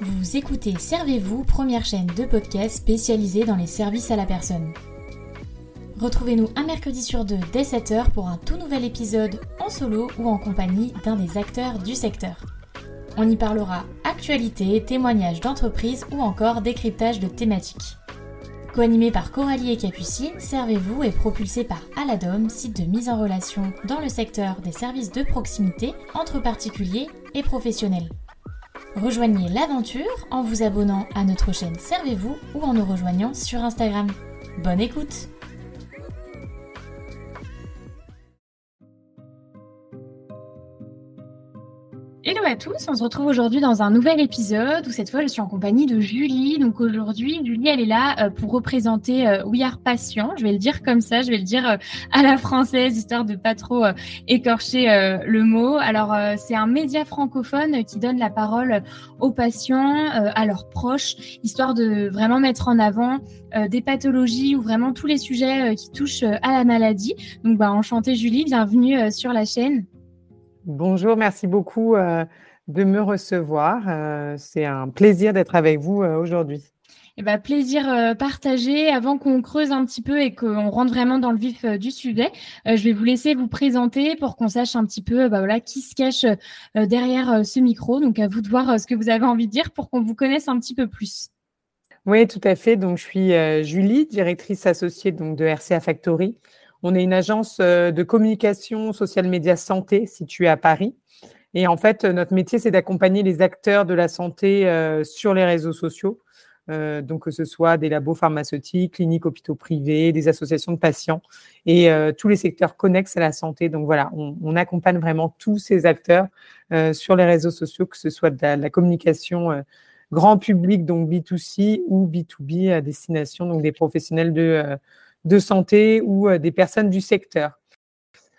Vous écoutez Servez-vous, première chaîne de podcast spécialisée dans les services à la personne. Retrouvez-nous un mercredi sur deux dès 7h pour un tout nouvel épisode en solo ou en compagnie d'un des acteurs du secteur. On y parlera actualité, témoignages d'entreprise ou encore décryptage de thématiques. Co-animé par Coralie et Capucine, Servez-vous est propulsé par Aladom, site de mise en relation dans le secteur des services de proximité entre particuliers et professionnels. Rejoignez l'aventure en vous abonnant à notre chaîne Servez-vous ou en nous rejoignant sur Instagram. Bonne écoute à tous, on se retrouve aujourd'hui dans un nouvel épisode où cette fois je suis en compagnie de Julie. Donc aujourd'hui, Julie elle est là euh, pour représenter euh, We Are Patient. Je vais le dire comme ça, je vais le dire euh, à la française histoire de pas trop écorcher le mot. Alors c'est un média francophone qui donne la parole aux patients, à leurs proches, histoire de vraiment mettre en avant des pathologies ou vraiment tous les sujets qui touchent à la maladie. Donc bah enchantée Julie, bienvenue sur la chaîne. Bonjour, merci beaucoup euh, de me recevoir. Euh, c'est un plaisir d'être avec vous euh, aujourd'hui. Eh ben, plaisir partagé. Avant qu'on creuse un petit peu et qu'on rentre vraiment dans le vif du sujet, je vais vous laisser vous présenter pour qu'on sache un petit peu bah, voilà, qui se cache derrière ce micro. Donc, à vous de voir ce que vous avez envie de dire pour qu'on vous connaisse un petit peu plus. Oui, tout à fait. Donc, je suis Julie, directrice associée donc, de RCA Factory. On est une agence euh, de communication social média santé située à Paris. Et en fait, notre métier, c'est d'accompagner les acteurs de la santé euh, sur les réseaux sociaux. Euh, donc, que ce soit des labos pharmaceutiques, cliniques, hôpitaux privés, des associations de patients et tous les secteurs connexes à la santé. Donc, voilà, on, accompagne vraiment tous ces acteurs sur les réseaux sociaux, que ce soit de la, communication grand public, donc B2C, ou B2B à destination, donc des professionnels de de santé ou euh, des personnes du secteur.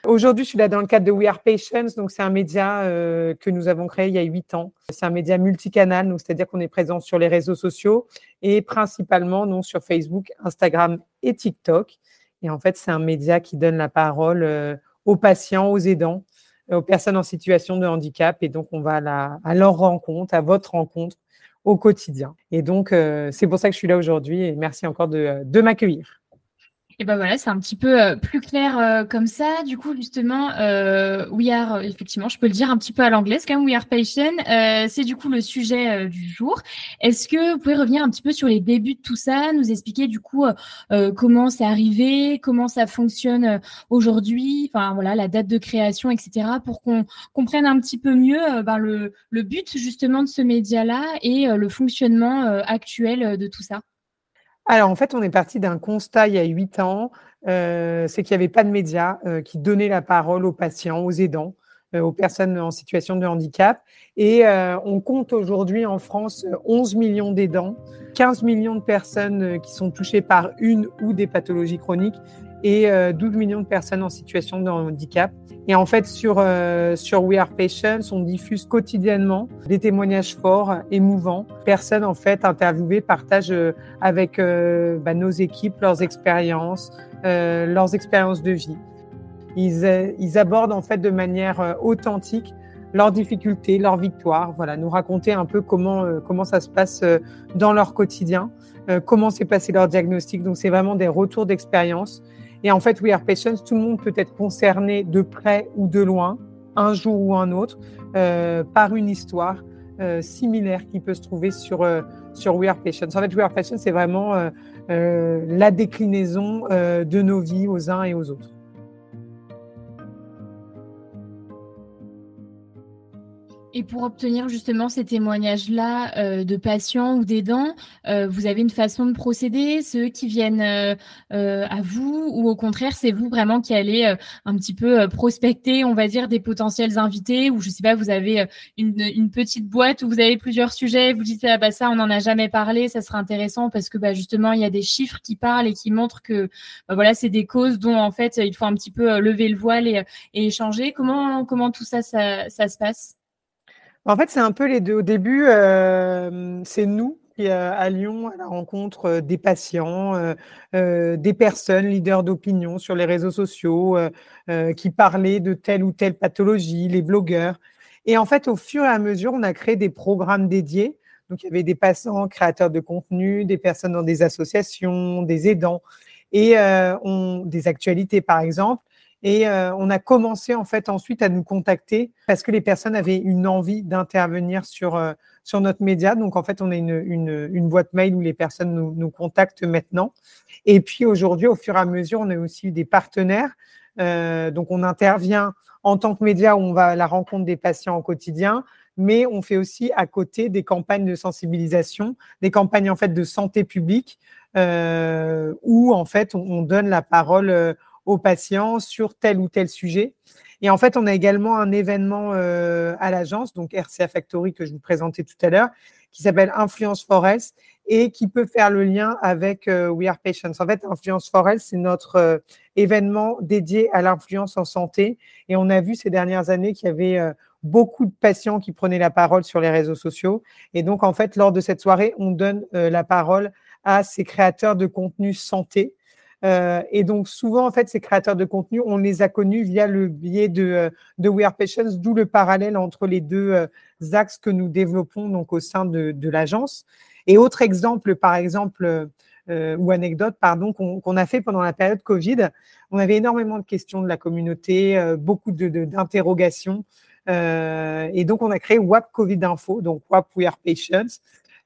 Aujourd'hui, je suis là dans le cadre de We Are Patients, donc c'est un média euh, que nous avons créé il y a huit ans. C'est un média multicanal, donc c'est-à-dire qu'on est présent sur les réseaux sociaux et principalement donc sur Facebook, Instagram et TikTok. Et en fait, c'est un média qui donne la parole euh, aux patients, aux aidants, aux personnes en situation de handicap. Et donc, on va à, à leur rencontre, à votre rencontre au quotidien. Et donc, c'est pour ça que je suis là aujourd'hui. Et merci encore de m'accueillir. Et ben voilà, c'est un petit peu euh, plus clair euh, comme ça. Du coup, justement, euh, We Are, effectivement, je peux le dire un petit peu à l'anglais, quand même, We Are Patient. c'est du coup le sujet du jour. Est-ce que vous pouvez revenir un petit peu sur les débuts de tout ça, nous expliquer du coup comment c'est arrivé, comment ça fonctionne aujourd'hui, enfin voilà, la date de création, etc., pour qu'on comprenne un petit peu mieux ben, le, le but justement de ce média-là et le fonctionnement actuel de tout ça? Alors, en fait, on est parti d'un constat il y a huit ans, euh, c'est qu'il n'y avait pas de médias euh, qui donnaient la parole aux patients, aux aidants, euh, aux personnes en situation de handicap. Et on compte aujourd'hui en France 11 millions d'aidants, 15 millions de personnes qui sont touchées par une ou des pathologies chroniques et 12 millions de personnes en situation de handicap. Et en fait, sur, euh, sur We Are Patients, on diffuse quotidiennement des témoignages forts, émouvants. Personnes, en fait, interviewées partagent euh, avec euh, bah, nos équipes leurs expériences, leurs expériences de vie. Ils, ils, abordent, en fait, de manière authentique leurs difficultés, leurs victoires. Voilà, nous raconter un peu comment, comment ça se passe dans leur quotidien, comment s'est passé leur diagnostic. Donc, c'est vraiment des retours d'expérience et en fait, We Are Patients, tout le monde peut être concerné de près ou de loin, un jour ou un autre, euh, par une histoire euh, similaire qui peut se trouver sur, euh, sur We Are Patients. En fait, We Are Patients, c'est vraiment euh, la déclinaison de nos vies aux uns et aux autres. Et pour obtenir justement ces témoignages-là euh, de patients ou d'aidants, euh, vous avez une façon de procéder, ceux qui viennent euh, à vous, ou au contraire, c'est vous vraiment qui allez un petit peu prospecter, on va dire, des potentiels invités, ou je sais pas, vous avez une, petite boîte où vous avez plusieurs sujets, vous dites ah bah ça on n'en a jamais parlé, ça serait intéressant parce que bah justement il y a des chiffres qui parlent et qui montrent que bah, voilà c'est des causes dont en fait il faut un petit peu lever le voile et, échanger. Comment comment tout ça ça se passe? En fait, c'est un peu les deux. Au début, euh, c'est nous parti à Lyon à la rencontre des patients, des personnes leaders d'opinion sur les réseaux sociaux qui parlaient de telle ou telle pathologie, les blogueurs. Et en fait, au fur et à mesure, on a créé des programmes dédiés. Donc, il y avait des patients créateurs de contenu, des personnes dans des associations, des aidants et on, des actualités, par exemple. Et euh, on a commencé en fait ensuite à nous contacter parce que les personnes avaient une envie d'intervenir sur, euh, sur notre média. Donc en fait, on a une, une, une boîte mail où les personnes nous, nous contactent maintenant. Et puis aujourd'hui, au fur et à mesure, on a aussi eu des partenaires. Euh, donc on intervient en tant que média où on va à la rencontre des patients au quotidien, mais on fait aussi à côté des campagnes de sensibilisation, des campagnes en fait de santé publique euh, où en fait on, on donne la parole euh, aux patients sur tel ou tel sujet. Et en fait, on a également un événement euh, à l'agence, donc RCA Factory que je vous présentais tout à l'heure, qui s'appelle Influence Forest et qui peut faire le lien avec euh, We Are Patients. En fait, Influence Forest, c'est notre euh, événement dédié à l'influence en santé. Et on a vu ces dernières années qu'il y avait beaucoup de patients qui prenaient la parole sur les réseaux sociaux. Et donc, en fait, lors de cette soirée, on donne la parole à ces créateurs de contenu santé euh, et donc, souvent, en fait, ces créateurs de contenu, on les a connus via le biais de, euh, de We Are Patients, d'où le parallèle entre les deux euh, axes que nous développons donc au sein de, l'agence. Et autre exemple, par exemple, ou anecdote, pardon, qu'on a fait pendant la période Covid, on avait énormément de questions de la communauté, euh, beaucoup d'interrogations. Et donc, on a créé WAP Covid Info, donc WAP We Are Patients.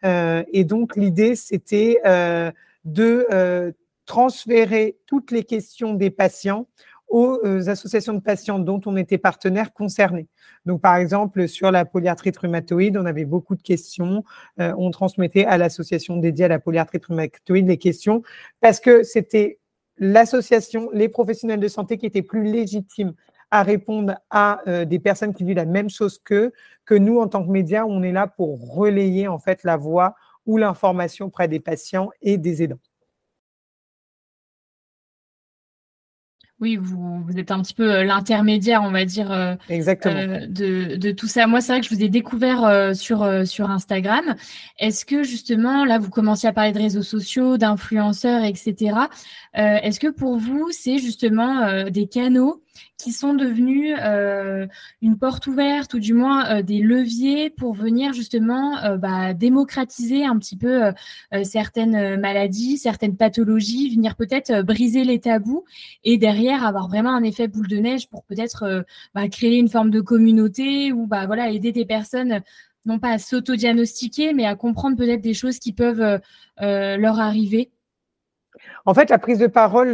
et donc, l'idée, c'était de transférer toutes les questions des patients aux euh, associations de patients dont on était partenaire concernés. Donc, par exemple, sur la polyarthrite rhumatoïde, on avait beaucoup de questions. Euh, on transmettait à l'association dédiée à la polyarthrite rhumatoïde les questions parce que c'était l'association, les professionnels de santé qui étaient plus légitimes à répondre à euh, des personnes qui vivent la même chose qu'eux, que nous, en tant que médias, on est là pour relayer en fait la voix ou l'information auprès des patients et des aidants. Oui, vous, vous, êtes un petit peu euh, l'intermédiaire, on va dire, euh, euh, de, de, tout ça. Moi, c'est vrai que je vous ai découvert euh, sur, euh, sur Instagram. Est-ce que justement, là, vous commencez à parler de réseaux sociaux, d'influenceurs, etc. Est-ce que pour vous, c'est justement des canaux qui sont devenus euh, une porte ouverte ou du moins euh, des leviers pour venir justement euh, bah, démocratiser un petit peu certaines maladies, certaines pathologies, venir peut-être briser les tabous et derrière avoir vraiment un effet boule de neige pour peut-être bah, créer une forme de communauté ou bah, voilà, aider des personnes non pas à s'auto-diagnostiquer, mais à comprendre peut-être des choses qui peuvent leur arriver. En fait, la prise de parole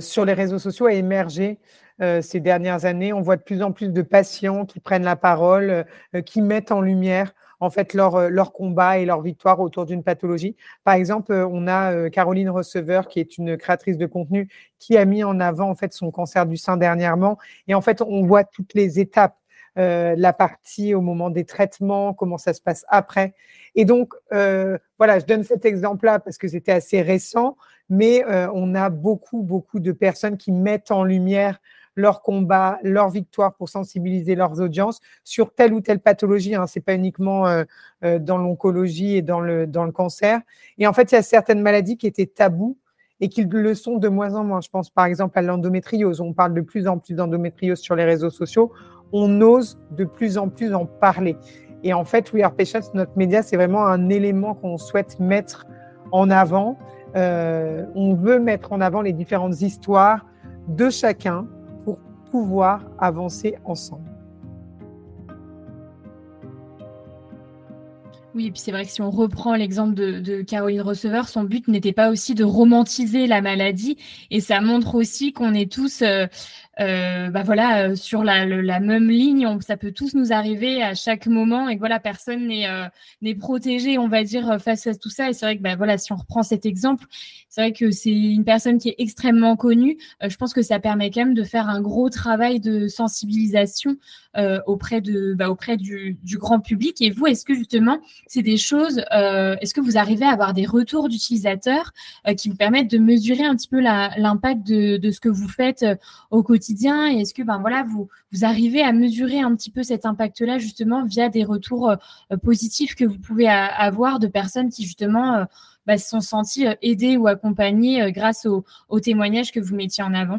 sur les réseaux sociaux a émergé euh, ces dernières années. On voit de plus en plus de patients qui prennent la parole, euh, qui mettent en lumière en fait leur, euh, leur combat et leur victoire autour d'une pathologie. Par exemple, on a Caroline Receveur, qui est une créatrice de contenu, qui a mis en avant en fait son cancer du sein dernièrement. Et en fait, on voit toutes les étapes. Euh, la partie au moment des traitements, comment ça se passe après. Et donc, euh, voilà, je donne cet exemple-là parce que c'était assez récent, mais euh, on a beaucoup, beaucoup de personnes qui mettent en lumière leur combat, leur victoire pour sensibiliser leurs audiences sur telle ou telle pathologie. Hein. Ce n'est pas uniquement euh, euh, dans l'oncologie et dans le, dans le cancer. Et en fait, il y a certaines maladies qui étaient tabous et qui le sont de moins en moins. Je pense par exemple à l'endométriose. On parle de plus en plus d'endométriose sur les réseaux sociaux. On ose de plus en plus en parler. Et en fait, We Are Patients, notre média, c'est vraiment un élément qu'on souhaite mettre en avant. Euh, on veut mettre en avant les différentes histoires de chacun, pouvoir avancer ensemble. Oui, et puis c'est vrai que si on reprend l'exemple de, Caroline Receveur, son but n'était pas aussi de romantiser la maladie, et ça montre aussi qu'on est tous euh, bah voilà, euh, sur la, la, même ligne, ça peut tous nous arriver à chaque moment et que voilà, personne n'est euh, n'est protégé, on va dire, face à tout ça. Et c'est vrai que bah, voilà, si on reprend cet exemple, c'est vrai que c'est une personne qui est extrêmement connue. je pense que ça permet quand même de faire un gros travail de sensibilisation auprès de bah, auprès du, du, grand public. Et vous, est-ce que justement c'est des choses, euh, est-ce que vous arrivez à avoir des retours d'utilisateurs euh, qui vous permettent de mesurer un petit peu l'impact de, de, ce que vous faites au quotidien? Et est-ce que ben, voilà, vous, vous arrivez à mesurer un petit peu cet impact-là justement via des retours positifs que vous pouvez avoir de personnes qui justement bah, se sont senties aidées ou accompagnées grâce aux, témoignages que vous mettiez en avant?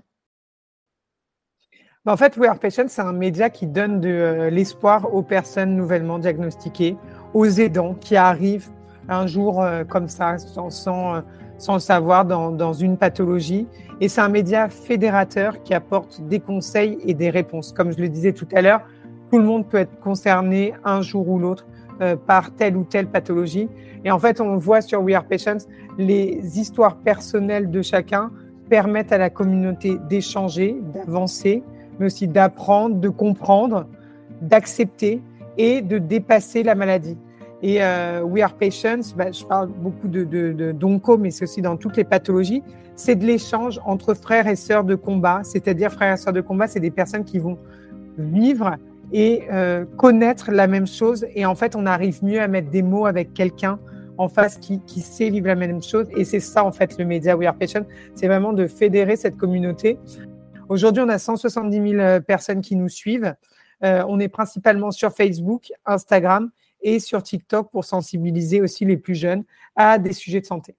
Bah, en fait, We Are Patient, c'est un média qui donne de euh, l'espoir aux personnes nouvellement diagnostiquées, aux aidants qui arrivent un jour euh, comme ça, sans, euh, sans, le savoir, dans, une pathologie. Et c'est un média fédérateur qui apporte des conseils et des réponses. Comme je le disais tout à l'heure, tout le monde peut être concerné un jour ou l'autre par telle ou telle pathologie. Et en fait, on voit sur We Are Patients, les histoires personnelles de chacun permettent à la communauté d'échanger, d'avancer, mais aussi d'apprendre, de comprendre, d'accepter et de dépasser la maladie. Et euh, We Are Patients, bah, je parle beaucoup de, de, d'onco, mais c'est aussi dans toutes les pathologies, c'est de l'échange entre frères et sœurs de combat. C'est-à-dire, frères et sœurs de combat, c'est des personnes qui vont vivre et euh, connaître la même chose. Et en fait, on arrive mieux à mettre des mots avec quelqu'un en face qui, sait vivre la même chose. Et c'est ça, en fait, le média We Are Patients. C'est vraiment de fédérer cette communauté Aujourd'hui, on a 170 000 euh, personnes qui nous suivent. On est principalement sur Facebook, Instagram et sur TikTok pour sensibiliser aussi les plus jeunes à des sujets de santé.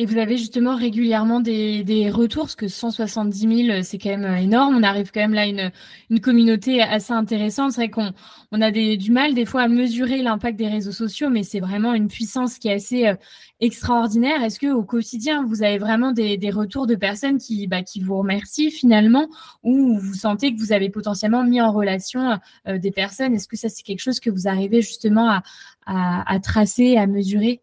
Et vous avez justement régulièrement des, des retours, parce que 170 000, c'est quand même euh, énorme. On arrive quand même là à une, une communauté assez intéressante. C'est vrai qu'on on a des, du mal des fois à mesurer l'impact des réseaux sociaux, mais c'est vraiment une puissance qui est assez euh, extraordinaire. Est-ce que au quotidien, vous avez vraiment des, des retours de personnes qui, bah, qui vous remercient finalement, ou vous sentez que vous avez potentiellement mis en relation euh, des personnes? Est-ce que ça, c'est quelque chose que vous arrivez justement à, à, à tracer, à mesurer?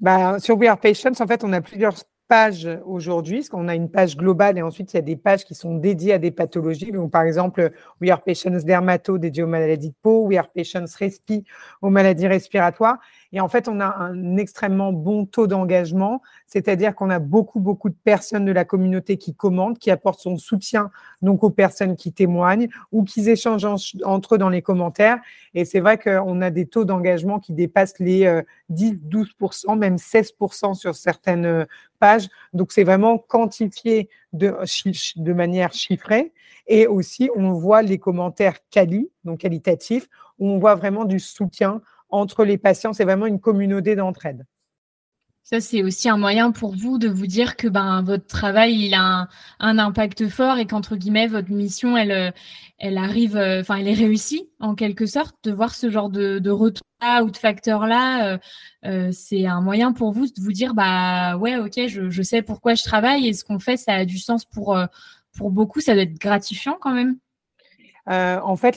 Bah, sur We Are Patients, en fait, on a plusieurs pages aujourd'hui, parce qu'on a une page globale et ensuite il y a des pages qui sont dédiées à des pathologies. Donc, par exemple, We Are Patients Dermato dédié aux maladies de peau, We Are Patients Respi aux maladies respiratoires. Et en fait, on a un extrêmement bon taux d'engagement, c'est-à-dire qu'on a beaucoup, beaucoup de personnes de la communauté qui commentent, qui apportent son soutien donc aux personnes qui témoignent ou qui échangent entre eux dans les commentaires. Et c'est vrai qu'on a des taux d'engagement qui dépassent les 10, euh, 12%, même 16% sur certaines euh, pages. Donc, c'est vraiment quantifié de, manière chiffrée. Et aussi, on voit les commentaires quali, donc qualitatifs, où on voit vraiment du soutien entre les patients. C'est vraiment une communauté d'entraide. Ça, c'est aussi un moyen pour vous de vous dire que ben, votre travail, il a un, impact fort et qu'entre guillemets, votre mission, elle, euh, elle arrive, euh, enfin, elle est réussie en quelque sorte. De voir ce genre de, retour-là ou de facteur-là, euh, c'est un moyen pour vous de vous dire, bah ouais, ok, je, je sais pourquoi je travaille et ce qu'on fait, ça a du sens pour, pour beaucoup. Ça doit être gratifiant quand même. Euh, en fait,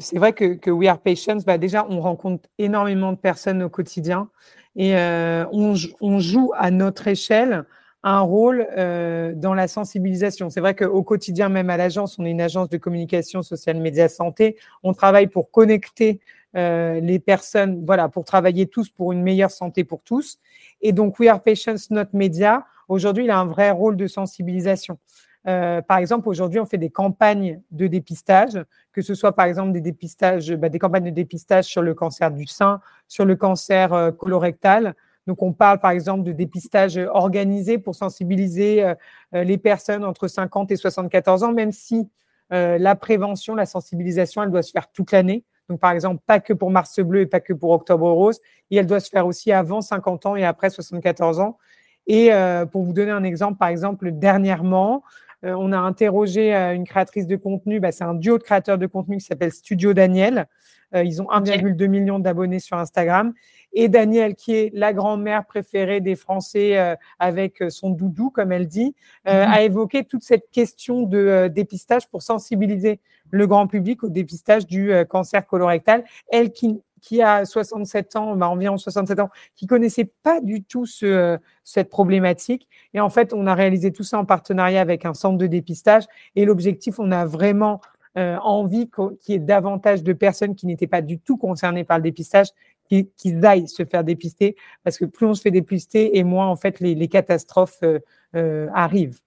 c'est vrai que, We Are Patients, bah déjà, on rencontre énormément de personnes au quotidien et euh, on, joue à notre échelle un rôle euh, dans la sensibilisation. C'est vrai qu'au quotidien, même à l'agence, on est une agence de communication sociale média santé. On travaille pour connecter les personnes, voilà, pour travailler tous pour une meilleure santé pour tous. Et donc, We Are Patients, notre média, aujourd'hui, il a un vrai rôle de sensibilisation. Euh, par exemple, aujourd'hui, on fait des campagnes de dépistage, que ce soit par exemple des dépistages, bah, des campagnes de dépistage sur le cancer du sein, sur le cancer euh, colorectal. Donc, on parle par exemple de dépistage organisé pour sensibiliser euh, les personnes entre 50 et 74 ans, même si la prévention, la sensibilisation, elle doit se faire toute l'année. Donc, par exemple, pas que pour Mars bleu et pas que pour Octobre rose, et elle doit se faire aussi avant 50 ans et après 74 ans. Et pour vous donner un exemple, par exemple, dernièrement, euh, on a interrogé euh, une créatrice de contenu, bah, c'est un duo de créateurs de contenu qui s'appelle Studio Daniel. Euh, ils ont 1,2 million d'abonnés sur Instagram. Et Daniel, qui est la grand-mère préférée des Français avec son doudou, comme elle dit, mhm. a évoqué toute cette question de dépistage pour sensibiliser le grand public au dépistage du cancer colorectal. Elle qui qui a 67 ans, bah, environ 67 ans, qui connaissait pas du tout ce, cette problématique. Et en fait, on a réalisé tout ça en partenariat avec un centre de dépistage. Et l'objectif, on a vraiment euh, envie qu'il y ait davantage de personnes qui n'étaient pas du tout concernées par le dépistage, qui, qui aillent se faire dépister, parce que plus on se fait dépister, et moins en fait les, les catastrophes euh, euh, arrivent.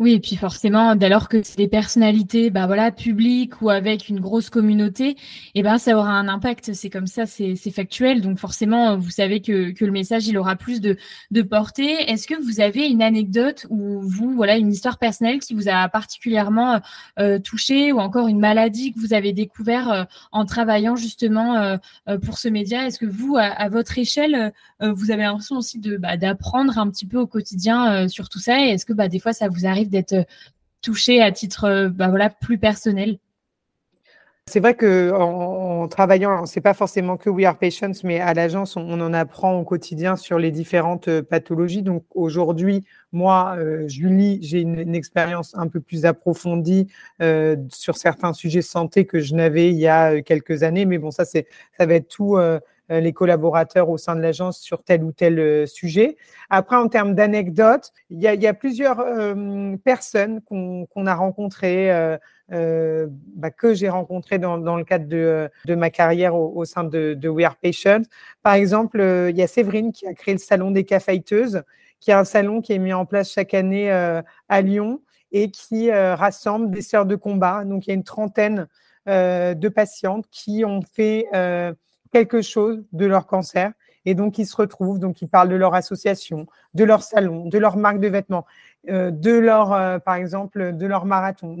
Oui, et puis forcément, dès lors que c'est des personnalités, bah voilà, publiques ou avec une grosse communauté, et eh ben ça aura un impact. C'est comme ça, c'est factuel. Donc forcément, vous savez que, que le message il aura plus de, de portée. Est-ce que vous avez une anecdote ou vous, voilà, une histoire personnelle qui vous a particulièrement euh, touché ou encore une maladie que vous avez découvert euh, en travaillant justement euh, pour ce média? Est-ce que vous, à, votre échelle, vous avez l'impression aussi de bah, d'apprendre un petit peu au quotidien sur tout ça? Et est-ce que bah, des fois ça vous arrive d'être euh, touché à titre euh, bah voilà, plus personnel c'est vrai que en, travaillant, c'est pas forcément que We Are Patients, mais à l'agence, on, en apprend au quotidien sur les différentes euh, pathologies. Donc aujourd'hui, moi, Julie, j'ai une, expérience un peu plus approfondie sur certains sujets santé que je n'avais il y a quelques années. Mais bon, ça, c'est, ça va être tout les collaborateurs au sein de l'agence sur tel ou tel euh, sujet. Après, en termes d'anecdotes, il y, a, plusieurs euh, personnes qu'on a rencontrées, bah, que j'ai rencontrées dans, le cadre de, ma carrière au, sein de, We Are Patients. Par exemple, il y a Séverine qui a créé le salon des cafeteuses, qui est un salon qui est mis en place chaque année à Lyon et qui rassemble des sœurs de combat. Donc, il y a une trentaine de patientes qui ont fait quelque chose de leur cancer. Et donc, ils se retrouvent, donc ils parlent de leur association, de leur salon, de leur marque de vêtements, euh, de leur, euh, par exemple, de leur marathon.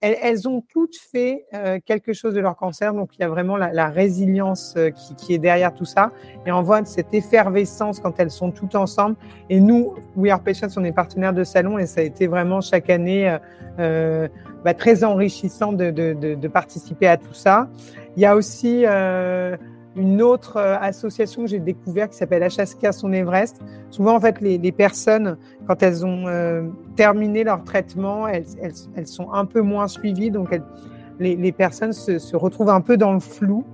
Elles, ont toutes fait euh, quelque chose de leur cancer. Donc, il y a vraiment la, résilience qui, qui, est derrière tout ça. Et on voit cette effervescence quand elles sont toutes ensemble. Et nous, We Are Patients, on est partenaires de salon et ça a été vraiment chaque année bah, très enrichissant de, de, de, de, participer à tout ça. Il y a aussi une autre euh, association que j'ai découvert qui s'appelle HSK Son Everest. Souvent, en fait, les, personnes, quand elles ont euh, terminé leur traitement, elles, elles, elles, sont un peu moins suivies. Donc, les, les, personnes se, se, retrouvent un peu dans le flou.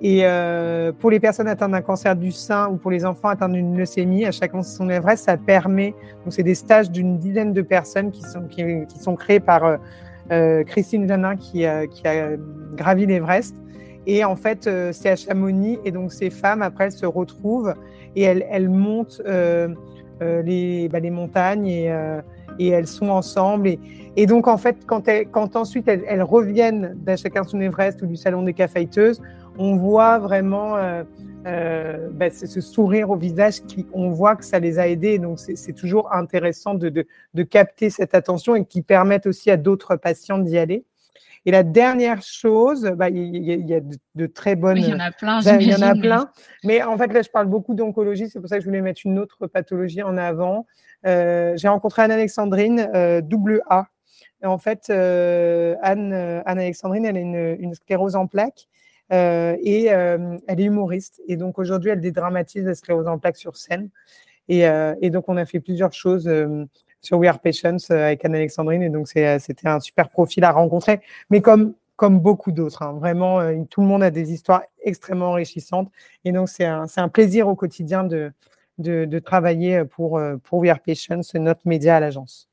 Et euh, pour les personnes atteintes d'un cancer du sein ou pour les enfants atteints d'une leucémie, à chacun son Everest, ça permet. Donc, c'est des stages d'une dizaine de personnes qui sont, qui, sont créés par Christine Janin qui, qui a gravi l'Everest et en fait, euh, c'est à Chamonix. Et donc, ces femmes, après, elles se retrouvent et elles, montent euh, euh, les, bah, les montagnes et, elles sont ensemble. Et, donc, en fait, quand, ensuite elles, elles reviennent d'un chacun son Everest ou du salon des cafeteuses, on voit vraiment bah, ce sourire au visage qui, on voit que ça les a aidés. Donc, c'est toujours intéressant de, de, capter cette attention et qui permettent aussi à d'autres patients d'y aller. Et la dernière chose, bah, il, y a, de, très bonnes. il y en a plein. Il y en a plein. Mais en fait, là, je parle beaucoup d'oncologie. C'est pour ça que je voulais mettre une autre pathologie en avant. Euh, j'ai rencontré Anne-Alexandrine, euh, double A. en fait, euh, Anne, Anne-Alexandrine, elle a une, une, sclérose en plaques. et elle est humoriste. Et donc aujourd'hui, elle dédramatise la sclérose en plaques sur scène. Et, et, donc, on a fait plusieurs choses sur We Are Patients euh, avec Anne-Alexandrine. Et donc, euh, c'était un super profil à rencontrer. Mais comme, beaucoup d'autres, hein, vraiment, euh, tout le monde a des histoires extrêmement enrichissantes. Et donc, c'est un, plaisir au quotidien de travailler pour, pour We Are Patients, notre média à l'agence.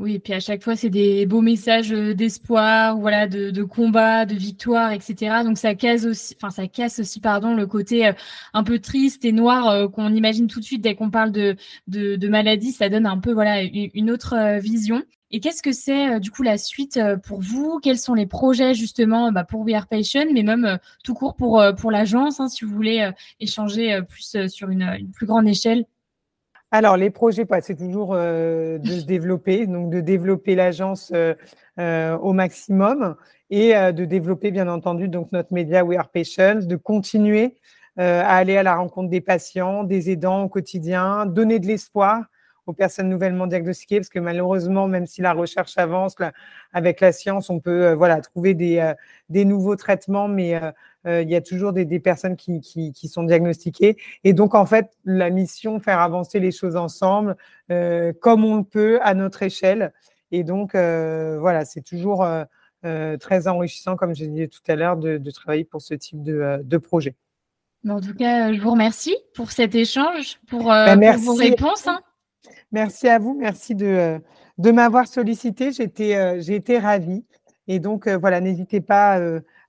Oui, et puis à chaque fois, c'est des beaux messages d'espoir, voilà, de, combat, de victoire, etc. Donc ça casse aussi, enfin ça casse aussi, pardon, le côté un peu triste et noir qu'on imagine tout de suite dès qu'on parle de, de, maladie. Ça donne un peu, voilà, une autre vision. Et qu'est-ce que c'est du coup la suite pour vous? Quels sont les projets justement bah, pour We Are mais même tout court pour pour l'agence, hein, si vous voulez échanger plus sur une plus grande échelle? Alors, les projets, c'est toujours euh, de se développer, donc de développer l'agence euh, euh, au maximum et de développer, bien entendu, donc notre média We Are Patients, de continuer à aller à la rencontre des patients, des aidants au quotidien, donner de l'espoir aux personnes nouvellement diagnostiquées, parce que malheureusement, même si la recherche avance, avec la science, on peut voilà trouver des, des nouveaux traitements, mais euh, il y a toujours des, des personnes qui, qui, qui, sont diagnostiquées. Et donc, en fait, la mission, faire avancer les choses ensemble, euh, comme on le peut, à notre échelle. Et donc, euh, voilà, c'est toujours euh, très enrichissant, comme je disais tout à l'heure, de, de, travailler pour ce type de, de projet. En tout cas, je vous remercie pour cet échange, pour, ben, pour vos réponses. Hein. Merci à vous, merci de, de m'avoir sollicité. J'étais j'ai été ravie. Et donc, voilà, n'hésitez pas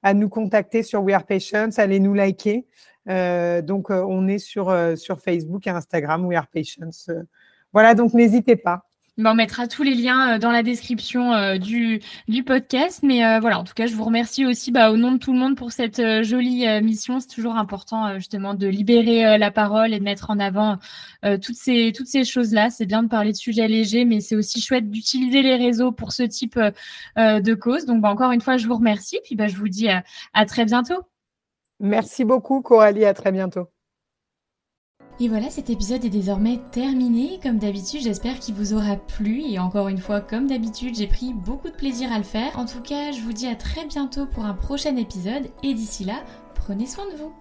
à nous contacter sur We Are Patients, allez nous liker. Euh, donc, euh, on est sur, euh, sur Facebook et Instagram, We Are Patients. voilà, donc n'hésitez pas. On mettra tous les liens euh, dans la description euh, du, du podcast. Mais euh, voilà, en tout cas, je vous remercie aussi bah, au nom de tout le monde pour cette jolie mission. C'est toujours important justement de libérer la parole et de mettre en avant toutes ces, toutes ces choses-là. C'est bien de parler de sujets légers, mais c'est aussi chouette d'utiliser les réseaux pour ce type de cause. Donc, bah, encore une fois, je vous remercie. Puis bah, je vous dis à très bientôt. Merci beaucoup, Coralie. À très bientôt. Et voilà, cet épisode est désormais terminé. Comme d'habitude, j'espère qu'il vous aura plu. Et encore une fois, comme d'habitude, j'ai pris beaucoup de plaisir à le faire. En tout cas, je vous dis à très bientôt pour un prochain épisode. Et d'ici là, prenez soin de vous.